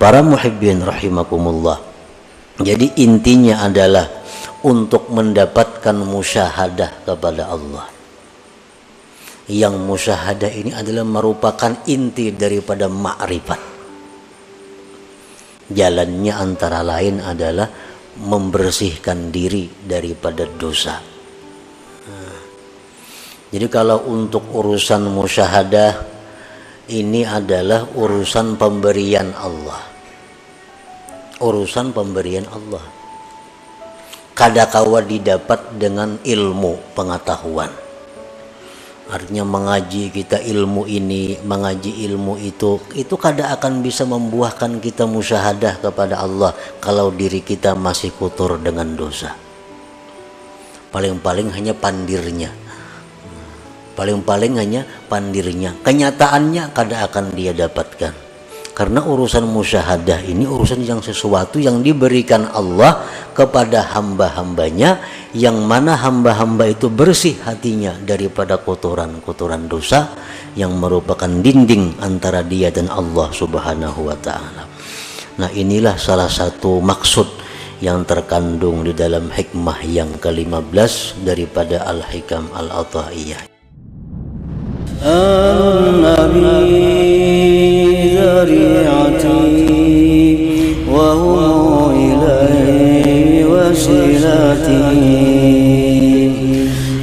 para muhibbin rahimakumullah. Jadi intinya adalah untuk mendapatkan musyahadah kepada Allah. Yang musyahadah ini adalah merupakan inti daripada ma'rifat jalannya antara lain adalah membersihkan diri daripada dosa. Jadi kalau untuk urusan musyahadah ini adalah urusan pemberian Allah. Urusan pemberian Allah. Kadakawa didapat dengan ilmu pengetahuan. Artinya mengaji kita ilmu ini, mengaji ilmu itu, itu kada akan bisa membuahkan kita musyahadah kepada Allah kalau diri kita masih kotor dengan dosa. Paling-paling hanya pandirnya paling-paling hanya pandirnya kenyataannya kada akan dia dapatkan karena urusan musyahadah ini urusan yang sesuatu yang diberikan Allah kepada hamba-hambanya yang mana hamba-hamba itu bersih hatinya daripada kotoran-kotoran dosa yang merupakan dinding antara dia dan Allah Subhanahu wa taala. Nah, inilah salah satu maksud yang terkandung di dalam hikmah yang ke-15 daripada Al-Hikam Al-Ata'iyah Al-Nabi ذريعتي وهو إليه وسيلتي.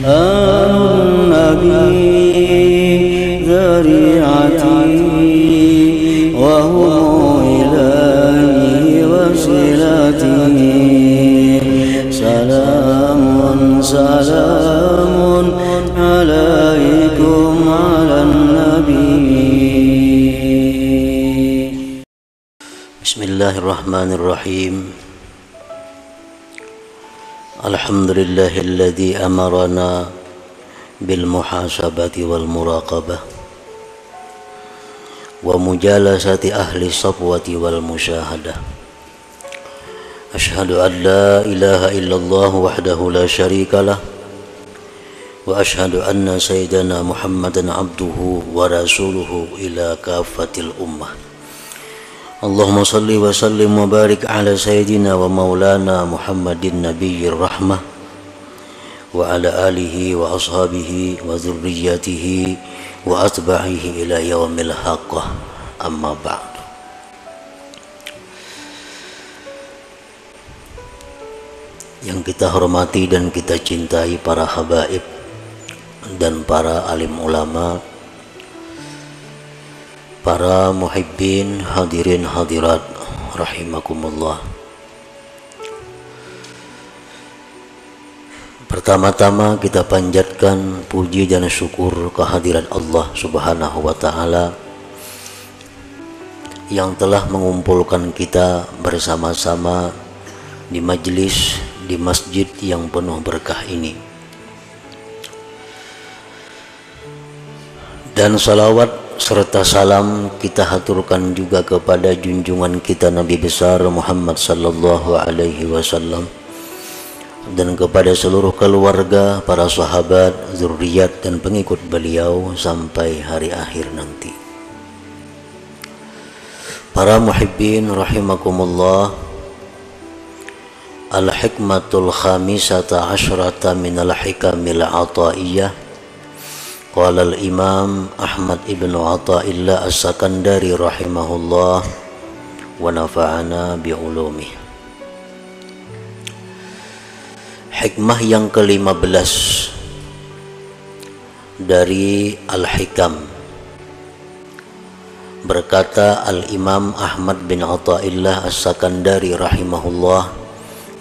النبي ذريعتي وهو الرحمن الرحيم. الحمد لله الذي أمرنا بالمحاسبة والمراقبة ومجالسة أهل الصفوة والمشاهدة. أشهد أن لا إله إلا الله وحده لا شريك له وأشهد أن سيدنا محمدا عبده ورسوله إلى كافة الأمة. اللهم صل وسلم وبارك على سيدنا ومولانا محمد النبي الرحمه وعلى اله واصحابه وذريته واتباعه الى يوم الحق اما بعد yang kita hormati dan kita cintai para habaib dan para alim ulama para muhibbin hadirin hadirat rahimakumullah Pertama-tama kita panjatkan puji dan syukur kehadiran Allah Subhanahu wa taala yang telah mengumpulkan kita bersama-sama di majlis di masjid yang penuh berkah ini. dan salawat serta salam kita haturkan juga kepada junjungan kita Nabi besar Muhammad sallallahu alaihi wasallam dan kepada seluruh keluarga, para sahabat, zuriat dan pengikut beliau sampai hari akhir nanti. Para muhibbin rahimakumullah Al-hikmatul khamisata asyrata minal hikamil ataiyah قال الإمام أحمد بن عطاء الله السكندري رحمه الله ونفعنا بعلومه Hikmah yang ke-15 dari Al-Hikam berkata Al-Imam Ahmad bin Atta'illah As-Sakandari rahimahullah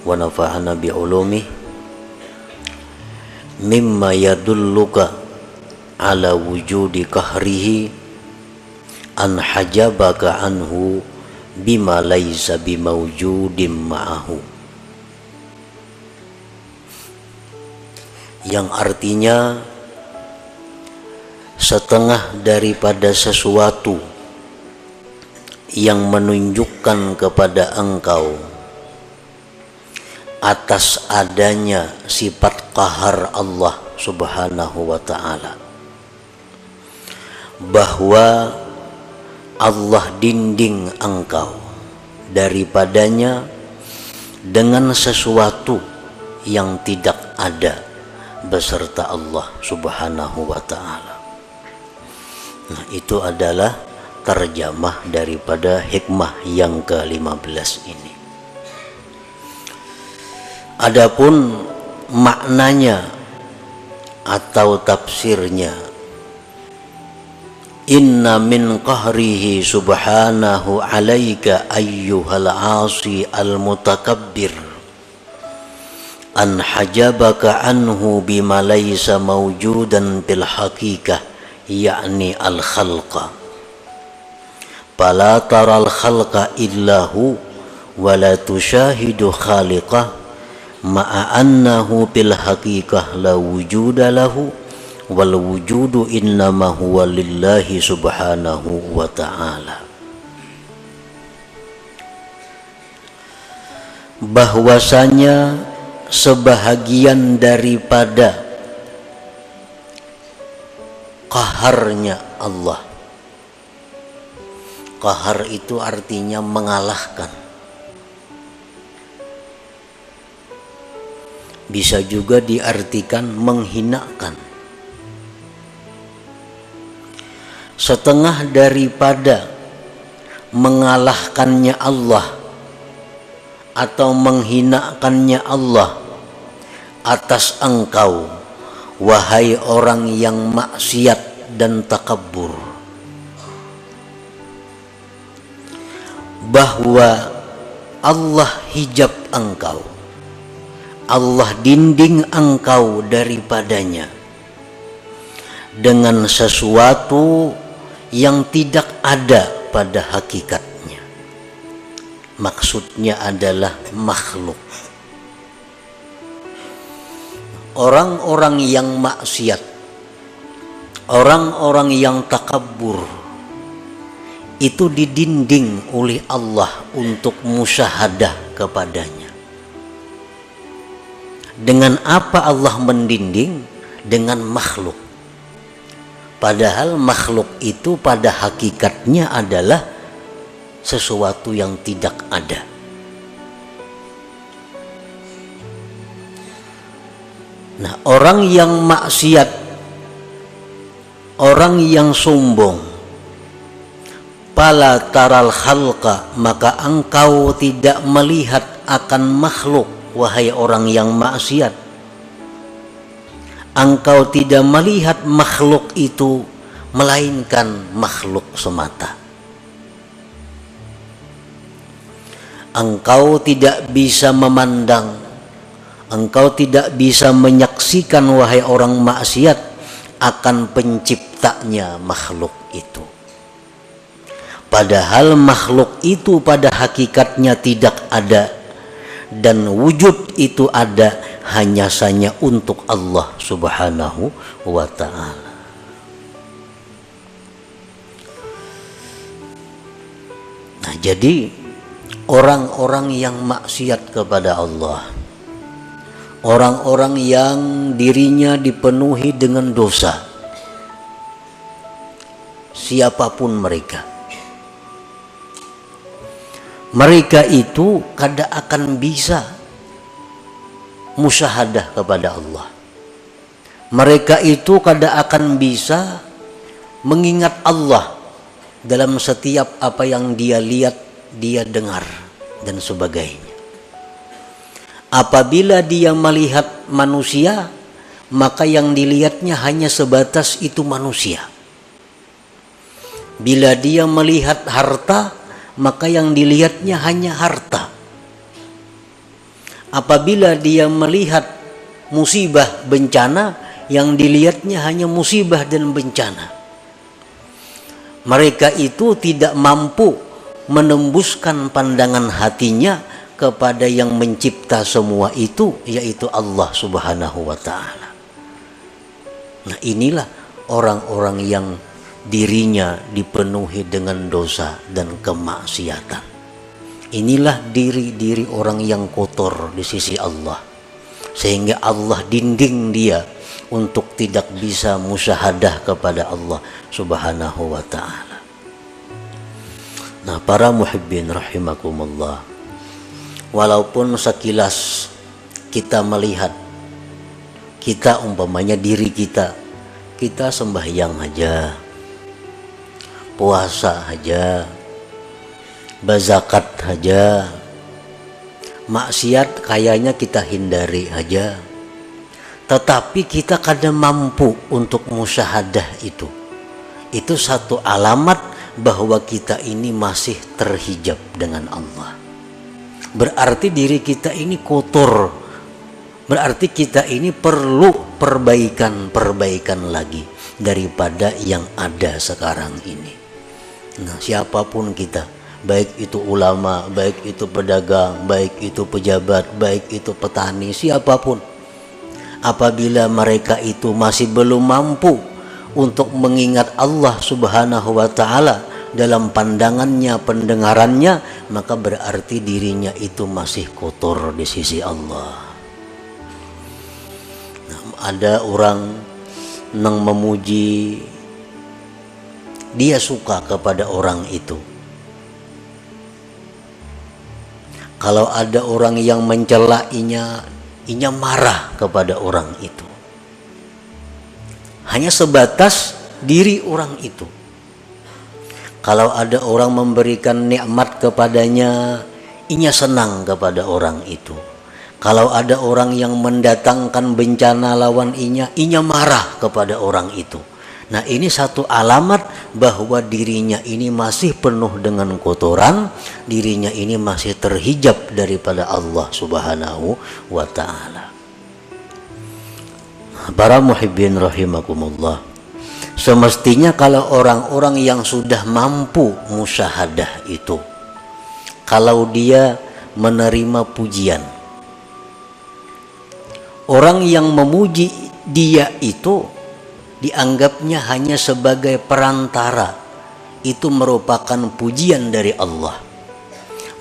wa nafa'ana bi ulumi mimma yadulluka ala wujudi kahrihi an hajabaka anhu bima laisa bimawjudim ma'ahu. Yang artinya setengah daripada sesuatu yang menunjukkan kepada engkau atas adanya sifat kahar Allah Subhanahu wa taala bahwa Allah dinding engkau daripadanya dengan sesuatu yang tidak ada beserta Allah Subhanahu wa taala. Nah, itu adalah terjemah daripada hikmah yang ke-15 ini. Adapun maknanya atau tafsirnya Inna min qahrihi subhanahu alaika ayyuhal asi al mutakabbir an hajabaka anhu bima laysa mawjudan bil haqiqah yakni al khalqa fala taral khalqa illahu wa la tushahidu khaliqah ma'a annahu bil wal wujudu innama huwa lillahi subhanahu wa ta'ala. Bahwasanya sebahagian daripada kaharnya Allah. Kahar itu artinya mengalahkan. Bisa juga diartikan menghinakan setengah daripada mengalahkannya Allah atau menghinakannya Allah atas engkau wahai orang yang maksiat dan takabur. Bahwa Allah hijab engkau Allah dinding engkau daripadanya dengan sesuatu yang tidak ada pada hakikatnya. Maksudnya adalah makhluk. Orang-orang yang maksiat, orang-orang yang takabur, itu didinding oleh Allah untuk musyahadah kepadanya. Dengan apa Allah mendinding? Dengan makhluk Padahal makhluk itu pada hakikatnya adalah sesuatu yang tidak ada. Nah, orang yang maksiat, orang yang sombong, pala taral khalqa, maka engkau tidak melihat akan makhluk, wahai orang yang maksiat engkau tidak melihat makhluk itu melainkan makhluk semata. Engkau tidak bisa memandang, engkau tidak bisa menyaksikan wahai orang maksiat akan penciptanya makhluk itu. Padahal makhluk itu pada hakikatnya tidak ada dan wujud itu ada hanya saja untuk Allah Subhanahu wa taala. Nah, jadi orang-orang yang maksiat kepada Allah, orang-orang yang dirinya dipenuhi dengan dosa, siapa pun mereka, mereka itu kada akan bisa musyahadah kepada Allah. Mereka itu kada akan bisa mengingat Allah dalam setiap apa yang dia lihat, dia dengar dan sebagainya. Apabila dia melihat manusia, maka yang dilihatnya hanya sebatas itu manusia. Bila dia melihat harta, maka yang dilihatnya hanya harta apabila dia melihat musibah bencana yang dilihatnya hanya musibah dan bencana mereka itu tidak mampu menembuskan pandangan hatinya kepada yang mencipta semua itu yaitu Allah Subhanahu wa taala. Nah, inilah orang-orang yang dirinya dipenuhi dengan dosa dan kemaksiatan. Inilah diri-diri orang yang kotor di sisi Allah. Sehingga Allah dinding dia untuk tidak bisa musyahadah kepada Allah Subhanahu wa taala. Nah, para muhibbin rahimakumullah. Walaupun sekilas kita melihat kita umpamanya diri kita kita sembahyang aja puasa aja bazakat aja. Maksiat kayaknya kita hindari aja. Tetapi kita kadang mampu untuk musyahadah itu. Itu satu alamat bahwa kita ini masih terhijab dengan Allah. Berarti diri kita ini kotor. Berarti kita ini perlu perbaikan-perbaikan lagi daripada yang ada sekarang ini. Nah, siapa pun kita, baik itu ulama, baik itu pedagang, baik itu pejabat, baik itu petani, siapa pun. Apabila mereka itu masih belum mampu untuk mengingat Allah Subhanahu wa taala dalam pandangannya, pendengarannya, maka berarti dirinya itu masih kotor di sisi Allah ada orang yang memuji dia suka kepada orang itu kalau ada orang yang mencelainya inya marah kepada orang itu. Hanya sebatas diri orang itu. Kalau ada orang memberikan nikmat kepadanya inya senang kepada orang itu. Kalau ada orang yang mendatangkan bencana lawan inya, inya marah kepada orang itu. Nah ini satu alamat bahwa dirinya ini masih penuh dengan kotoran, dirinya ini masih terhijab daripada Allah subhanahu wa ta'ala. Para muhibbin rahimakumullah. Semestinya kalau orang-orang yang sudah mampu musyahadah itu, kalau dia menerima pujian, orang yang memuji dia itu dianggapnya hanya sebagai perantara itu merupakan pujian dari Allah.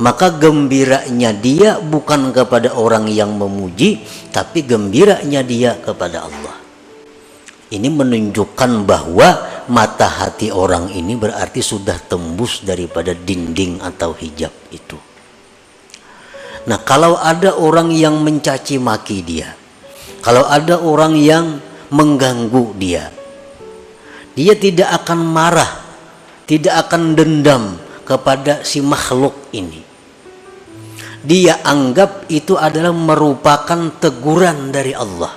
Maka gembiranya dia bukan kepada orang yang memuji tapi gembiranya dia kepada Allah. Ini menunjukkan bahwa mata hati orang ini berarti sudah tembus daripada dinding atau hijab itu. Nah kalau ada orang yang mencaci maki dia kalau ada orang yang mengganggu dia, dia tidak akan marah, tidak akan dendam kepada si makhluk ini. Dia anggap itu adalah merupakan teguran dari Allah.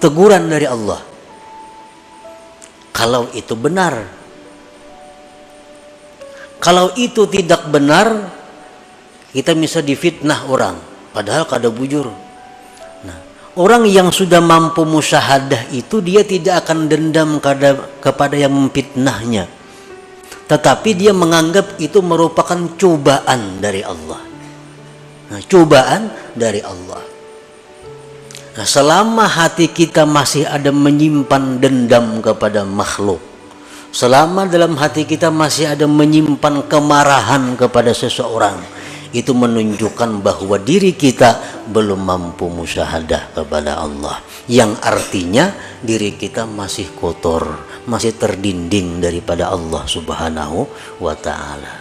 Teguran dari Allah. Kalau itu benar. Kalau itu tidak benar, kita bisa difitnah orang padahal kada bujur orang yang sudah mampu musyahadah itu dia tidak akan dendam kepada yang memfitnahnya. Tetapi dia menganggap itu merupakan cobaan dari Allah. Nah, cobaan dari Allah. Nah, selama hati kita masih ada menyimpan dendam kepada makhluk selama dalam hati kita masih ada menyimpan kemarahan kepada seseorang itu menunjukkan bahwa diri kita belum mampu musyahadah kepada Allah. Yang artinya diri kita masih kotor masih terdinding daripada Allah subhanahu wa ta'ala.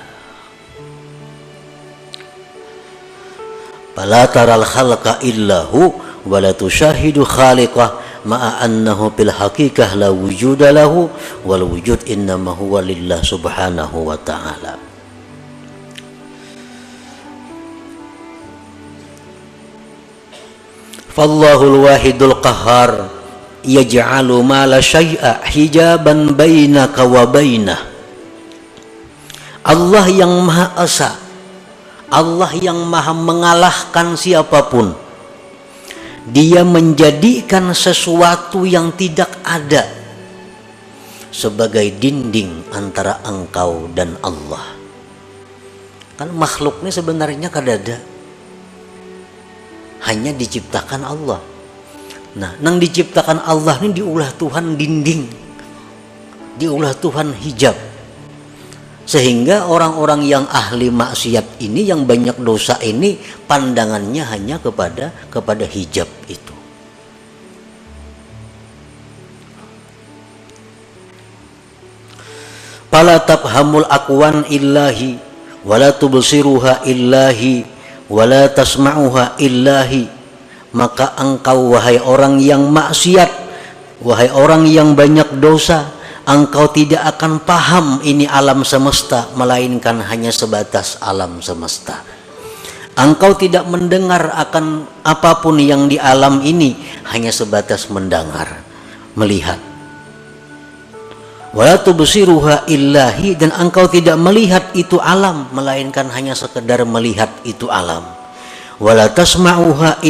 Fala taral khalqa illahu wa la tushahidu khaliqah ma'a annahu bil haqiqah la wujuda lahu wal wujud innama huwa lillah subhanahu wa ta'ala Fallahul wahidul qahar yaj'alu ma la syai'a hijaban bainaka wa. Allah yang Maha Esa. Allah yang Maha mengalahkan siapa pun. Dia menjadikan sesuatu yang tidak ada sebagai dinding antara engkau dan Allah. Kan makhluk ini sebenarnya kadada hanya diciptakan Allah. Nah, nang diciptakan Allah ini diulah Tuhan dinding. Diulah Tuhan hijab. Sehingga orang-orang yang ahli maksiat ini yang banyak dosa ini pandangannya hanya kepada kepada hijab itu. fala tafhamul aqwan illahi wala illahi wala tasma'uha illahi. Maka engkau wahai orang yang maksiat wahai orang yang banyak dosa engkau tidak akan paham ini alam semesta melainkan hanya sebatas alam semesta. Engkau tidak mendengar akan apa pun yang di alam ini hanya sebatas mendengar melihat wala tubsiruha illahi dan engkau tidak melihat itu alam melainkan hanya sekedar melihat itu alam. Wala tasma'uha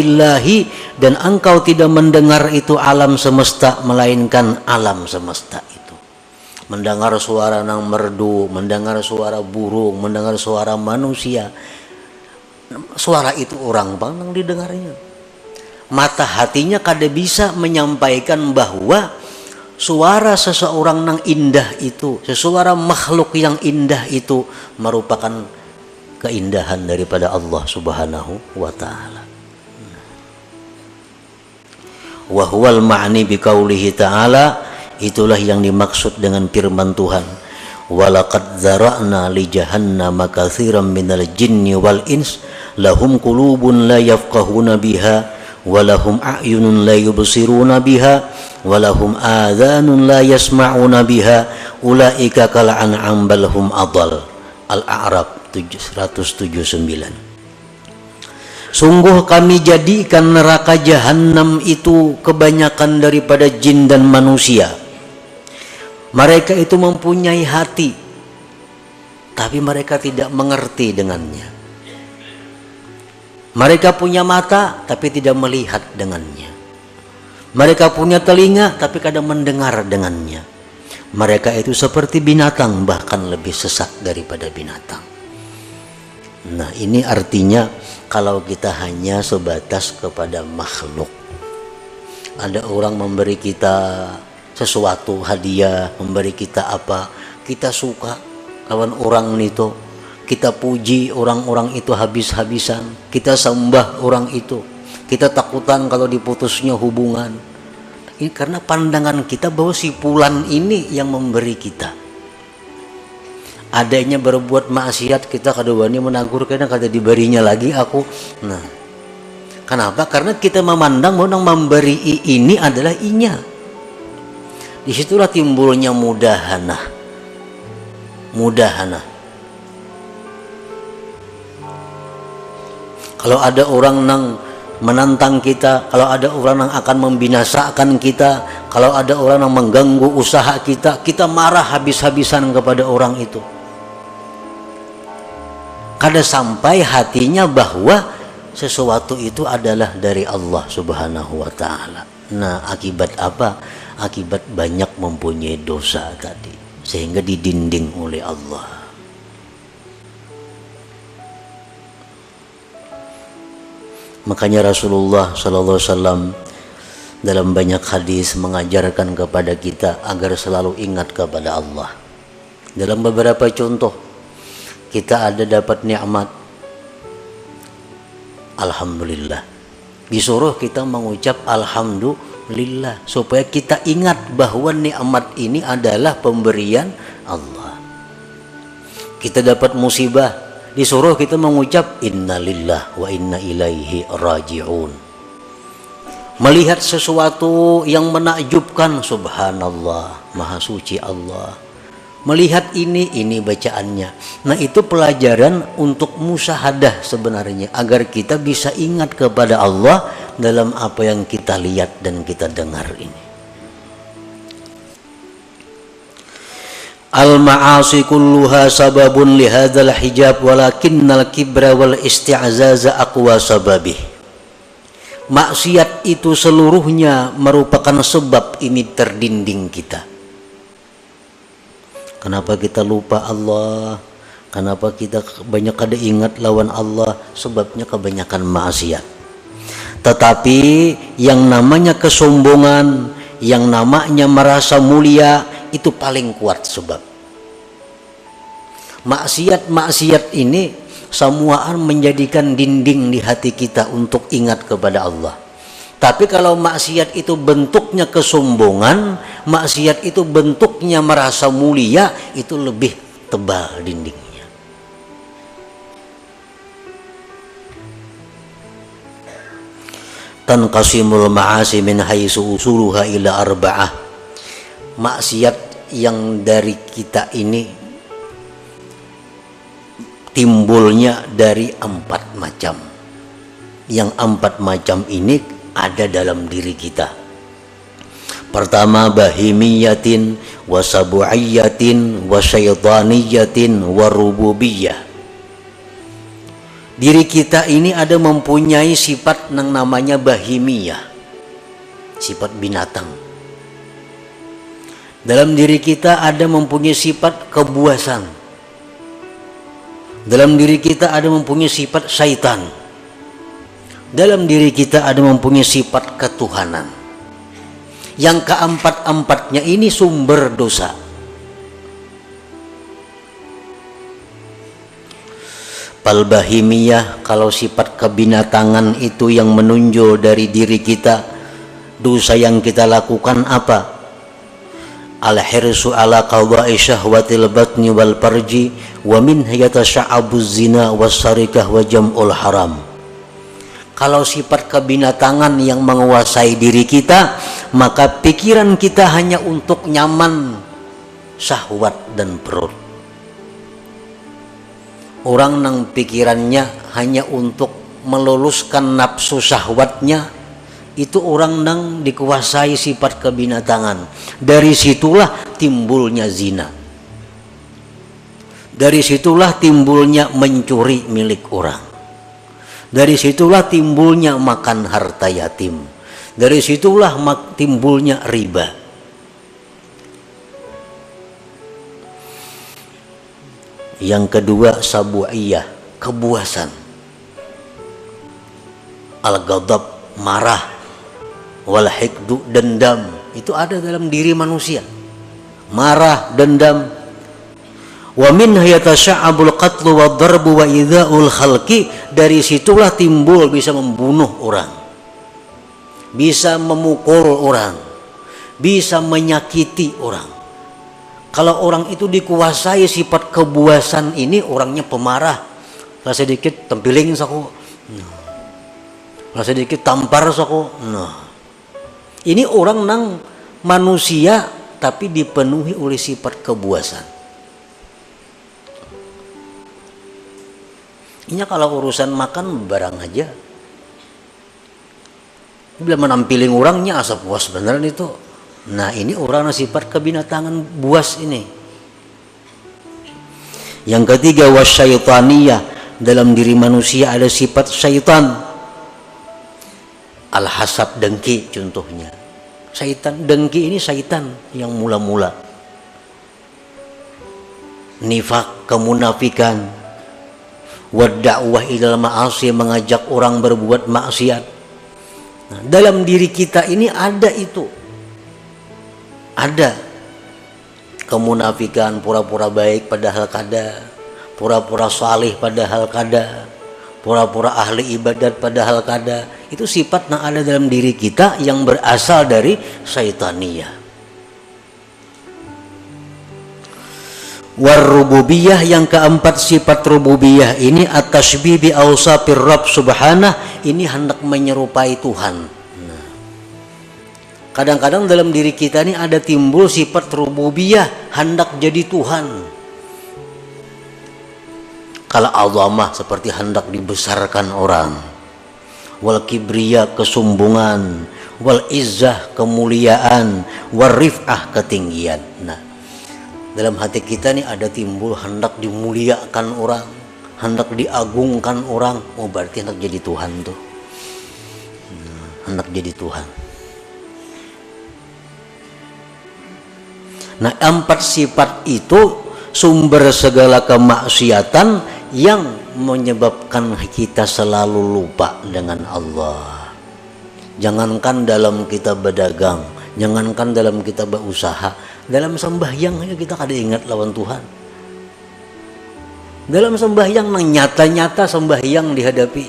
dan engkau tidak mendengar itu alam semesta melainkan alam semesta itu. Mendengar suara nang merdu mendengar suara burung mendengar suara manusia. Suara itu orang bang didengarnya. Mata hatinya kada bisa menyampaikan bahwa suara seseorang yang indah itu, sesuara makhluk yang indah itu merupakan keindahan daripada Allah Subhanahu wa taala. Wa huwal ma'ni biqaulihi ta'ala itulah yang dimaksud dengan firman Tuhan. Walaqad zara'na li jahannama katsiran minal jinni wal ins lahum qulubun la yafqahuna biha walahum a'yunun la yubsiruna biha walahum adhanun la yasma'una biha ulaika kal an'am bal hum Al-A'raf 179 Sungguh kami jadikan neraka jahanam itu kebanyakan daripada jin dan manusia. Mereka itu mempunyai hati, tapi mereka tidak mengerti dengannya. Mereka punya mata tapi tidak melihat dengannya. Mereka punya telinga tapi kadang mendengar dengannya. Mereka itu seperti binatang bahkan lebih sesat daripada binatang. Nah, ini artinya kalau kita hanya sebatas kepada makhluk. Ada orang memberi kita sesuatu hadiah, memberi kita apa, kita suka kawan orang itu kita puji orang-orang itu habis-habisan. Kita sembah orang itu. Kita takutan kalau diputusnya hubungan. Ini karena pandangan kita bahwa si pulan ini yang memberi kita. Adanya berbuat maksiat kita kadang menagur karena kada diberinya lagi aku. Nah kenapa? Karena kita memandang bahwa memberi ini adalah inya. Di situlah timbulnya mudahana mudahana kalau ada orang nang menantang kita, kalau ada orang yang akan membinasakan kita, kalau ada orang yang mengganggu usaha kita, kita marah habis-habisan kepada orang itu. Kada sampai hatinya bahwa sesuatu itu adalah dari Allah Subhanahu wa taala. Nah, akibat apa? Akibat banyak mempunyai dosa tadi sehingga didinding oleh Allah. Makanya Rasulullah Sallallahu Wasallam dalam banyak hadis mengajarkan kepada kita agar selalu ingat kepada Allah. Dalam beberapa contoh kita ada dapat nikmat Alhamdulillah. Disuruh kita mengucap Alhamdulillah supaya kita ingat bahwa nikmat ini adalah pemberian Allah. Kita dapat musibah disuruh kita mengucap innalillah wa inna ilaihi rajiun. Melihat sesuatu yang menakjubkan subhanallah maha suci Allah. Melihat ini ini bacaannya. Nah itu pelajaran untuk musahadah sebenarnya agar kita bisa ingat kepada Allah dalam apa yang kita lihat dan kita dengar ini al ma'asi kulluha sababun li hadzal hijab walakinnal kibra wal isti'zaza aqwa sababih. Maksiat itu seluruhnya merupakan sebab ini terdinding kita. Kenapa kita lupa Allah? Kenapa kita banyak ada ingat lawan Allah? Sebabnya kebanyakan maksiat. Tetapi yang namanya kesombongan yang namanya merasa mulia itu paling kuat sebab maksiat-maksiat ini semuaan menjadikan dinding di hati kita untuk ingat kepada Allah Tapi kalau maksiat itu bentuknya kesombongan, maksiat itu bentuknya merasa mulia, itu lebih tebal dindingnya. Tanqasimul ma'asi min haitsu usuluha ila arba'ah. Maksiat yang dari kita ini timbulnya dari empat macam. Yang empat macam ini ada dalam diri kita. Pertama bahimiyatin wasabu'iyatin wasyaitaniyatin warububiyah. Diri kita ini ada mempunyai sifat yang namanya bahimiyah. Sifat binatang. Dalam diri kita ada mempunyai sifat kebuasan. Dalam diri kita ada mempunyai sifat syaitan. Dalam diri kita ada mempunyai sifat ketuhanan. Yang keempat-empatnya ini sumber dosa. Palbahimiyah kalau sifat kebinatangan itu yang menunjuk dari diri kita dosa yang kita lakukan apa al-hirsu ala qada'i syahwatil batni wal parji wa min yatasa'abu zina was sarikah wa jam'ul haram kalau sifat kebinatangan yang menguasai diri kita, maka pikiran kita hanya untuk nyaman, syahwat dan perut. Orang yang pikirannya hanya untuk meluluskan nafsu syahwatnya, itu orang yang dikuasai sifat kebinatangan. Dari situlah timbulnya zina. Dari situlah timbulnya mencuri milik orang dari situlah timbulnya makan harta yatim. Dari situlah timbulnya riba. Yang kedua sabu'iyah, kebuasan. Al-ghadab, marah. Wal hikdu, dendam. Itu ada dalam diri manusia. Marah, dendam, wa min yatasa'abul qatlu wa darbu wa idha'ul khalqi. Dari situlah timbul bisa membunuh orang. Bisa memukul orang. Bisa menyakiti orang. Kalau orang itu dikuasai sifat kebuasan ini orangnya pemarah. Lah sedikit tempiling saku. Lah sedikit tampar saku. Nah ini orang nang manusia tapi dipenuhi oleh sifat kebuasan Ini kalau urusan makan barang aja. Bila menampilin orangnya asap puas beneran itu. Nah ini orang sifat kebinatangan buas ini. Yang ketiga wasyaitaniyah dalam diri manusia ada sifat syaitan. Al-hasab dengki contohnya. Syaitan dengki ini syaitan yang mula-mula. Nifak kemunafikan wadakwah ilal ma'asi mengajak orang berbuat maksiat. Nah, dalam diri kita ini ada itu. Ada. Kemunafikan pura-pura baik padahal kada. Pura-pura salih padahal kada pura-pura ahli ibadat padahal kada. Itu sifat yang ada dalam diri kita yang berasal dari syaitania warububiyah yang keempat sifat rububiyah ini atas bibi awsafir Rabb subhanah ini hendak menyerupai Tuhan. Nah. kadang-kadang dalam diri kita ini ada timbul sifat rububiyah hendak jadi Tuhan kalau Allah seperti hendak dibesarkan orang. Wal kibriya kesombongan wal izzah kemuliaan wal rif'ah ketinggian. Nah dalam hati kita nih ada timbul hendak dimuliakan orang hendak diagungkan orang. Oh berarti hendak jadi Tuhan tuh hmm, hendak jadi Tuhan. Nah empat sifat itu sumber segala kemaksiatan yang menyebabkan kita selalu lupa dengan Allah. Jangankan dalam kita berdagang jangankan dalam kita berusaha dalam sembahyang kita kada ingat lawan Tuhan. Dalam sembahyang nang nyata-nyata sembahyang dihadapi.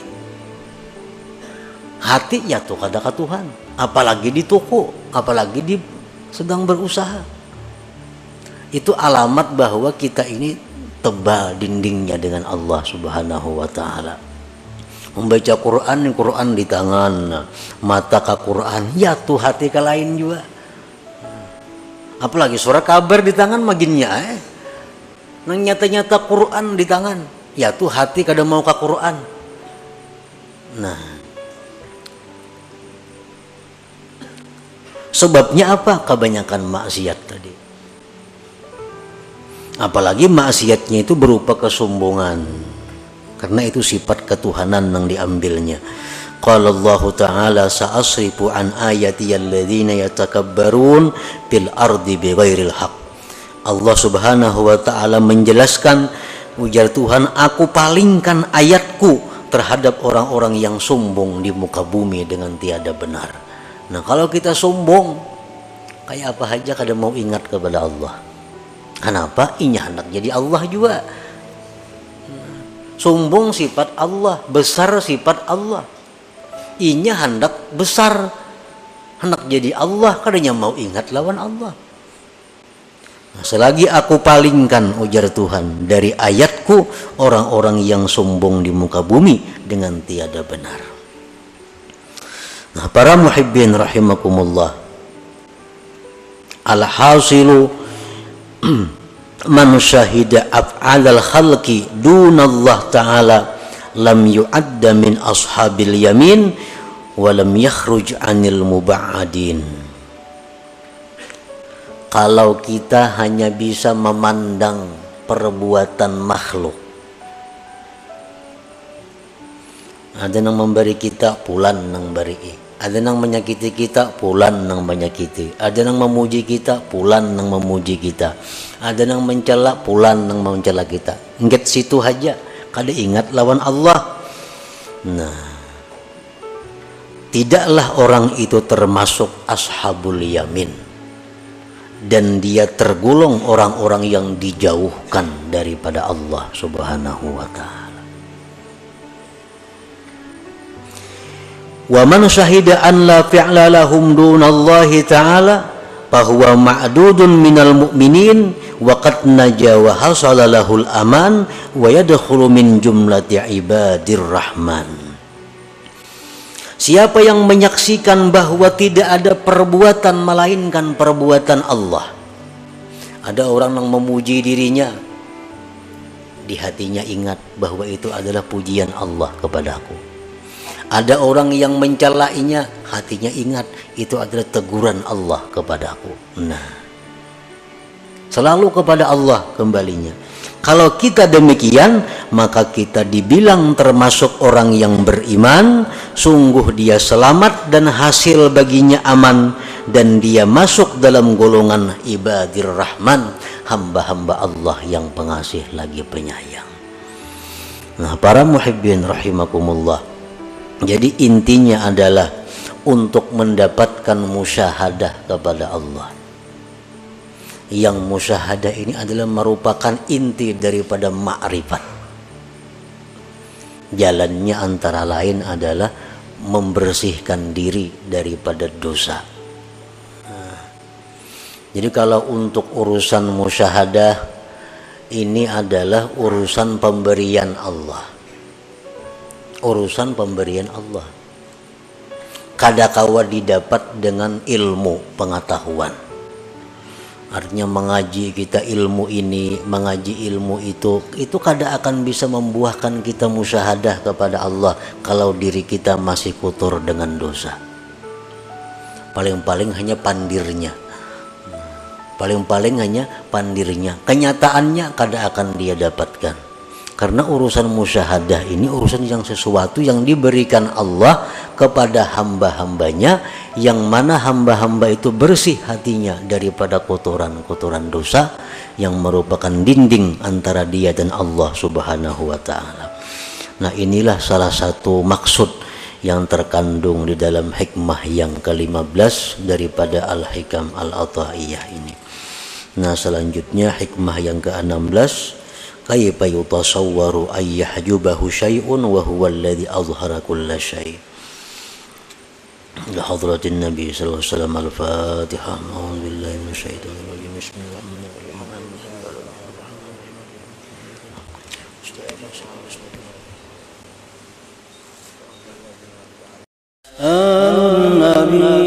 Hati ya tuh kada ke Tuhan apalagi di toko apalagi di sedang berusaha. Itu alamat bahwa kita ini tebal dindingnya dengan Allah Subhanahu wa taala. Membaca Quran Quran di tangan mata ke Quran ya tuh hati ke lain juga. Apalagi surat kabar di tangan maginnya eh. Nang nyata-nyata Quran di tangan ya tuh hati kada mau ke Quran. Nah. Sebabnya apa? Kebanyakan maksiat tadi apalagi maksiatnya itu berupa kesombongan. Karena itu sifat ketuhanan yang diambilnya. Qala Allah Ta'ala sa'asrifu an ayati alladhina yatakabbarun fil ardi bighairil haq Allah Subhanahu wa taala menjelaskan ujar Tuhan aku palingkan ayatku terhadap orang-orang yang sombong di muka bumi dengan tiada benar. Nah kalau kita sombong kayak apa aja kada mau ingat kepada Allah kenapa? Inya hendak jadi Allah juga. Sombong sifat Allah besar sifat Allah. Inya hendak besar hendak jadi Allah kadanya mau ingat lawan Allah. Nah, selagi aku palingkan ujar Tuhan dari ayatku orang-orang yang sombong di muka bumi dengan tiada benar. Nah para muhibbin rahimakumullah. Alhasilu man syahida af'alal khalqi dunallah ta'ala lam yu'adda min ashabil yamin wa lam yakhruj anil muba'adin kalau kita hanya bisa memandang perbuatan makhluk. Ada yang memberi kita pulan yang beri ada yang menyakiti kita pulan yang menyakiti. Ada yang memuji kita pulan yang memuji kita. Ada yang mencela pulan yang mencela kita. Ingat situ aja. Kada ingat lawan Allah. Nah tidaklah orang itu termasuk ashabul yamin. Dan dia tergolong orang-orang yang dijauhkan daripada Allah Subhanahu wa taala. Wa man syahida an la fi'la lahum dunallahi ta'ala fahuwa ma'dudun minal mu'minin wa qad naja wa hasala lahul aman wa yadkhulu min jumlati ibadir rahman. Siapa yang menyaksikan bahwa tidak ada perbuatan melainkan perbuatan Allah Ada orang yang memuji dirinya Di hatinya ingat bahwa itu adalah pujian Allah kepadaku Ada orang yang mencelainya Hatinya ingat itu adalah teguran Allah kepadaku Nah selalu kepada Allah kembalinya. Kalau kita demikian maka kita dibilang termasuk orang yang beriman sungguh dia selamat dan hasil baginya aman dan dia masuk dalam golongan ibadir rahman hamba-hamba Allah yang pengasih lagi penyayang. Nah para muhibbin rahimakumullah jadi intinya adalah untuk mendapatkan musyahadah kepada Allah. Yang musyahadah ini adalah merupakan inti daripada ma'rifat jalannya antara lain adalah membersihkan diri daripada dosa. Jadi kalau untuk urusan musyahadah ini adalah urusan pemberian Allah urusan pemberian Allah. Kadakawa didapat dengan ilmu pengetahuan. Artinya mengaji kita ilmu ini mengaji ilmu itu itu kada akan bisa membuahkan kita musyahadah kepada Allah kalau diri kita masih kotor dengan dosa. Paling-paling hanya pandirnya. Paling-paling hanya pandirnya. Kenyataannya kada akan dia dapatkan karena urusan musyahadah ini urusan yang sesuatu yang diberikan Allah kepada hamba-hambanya yang mana hamba-hamba itu bersih hatinya daripada kotoran-kotoran dosa yang merupakan dinding antara dia dan Allah subhanahu wa ta'ala. Nah inilah salah satu maksud yang terkandung di dalam hikmah yang ke-15 daripada Al-Hikam Al-Ata'iyah ini. Nah selanjutnya hikmah yang ke-16 كيف يتصور أن يحجبه شيء وهو الذي أظهر كل شيء؟ لحضرة النبي صلى الله عليه وسلم الفاتحة. أعوذ بالله من الشيطان الرجيم. بسم الله الرحمن الرحيم. النبي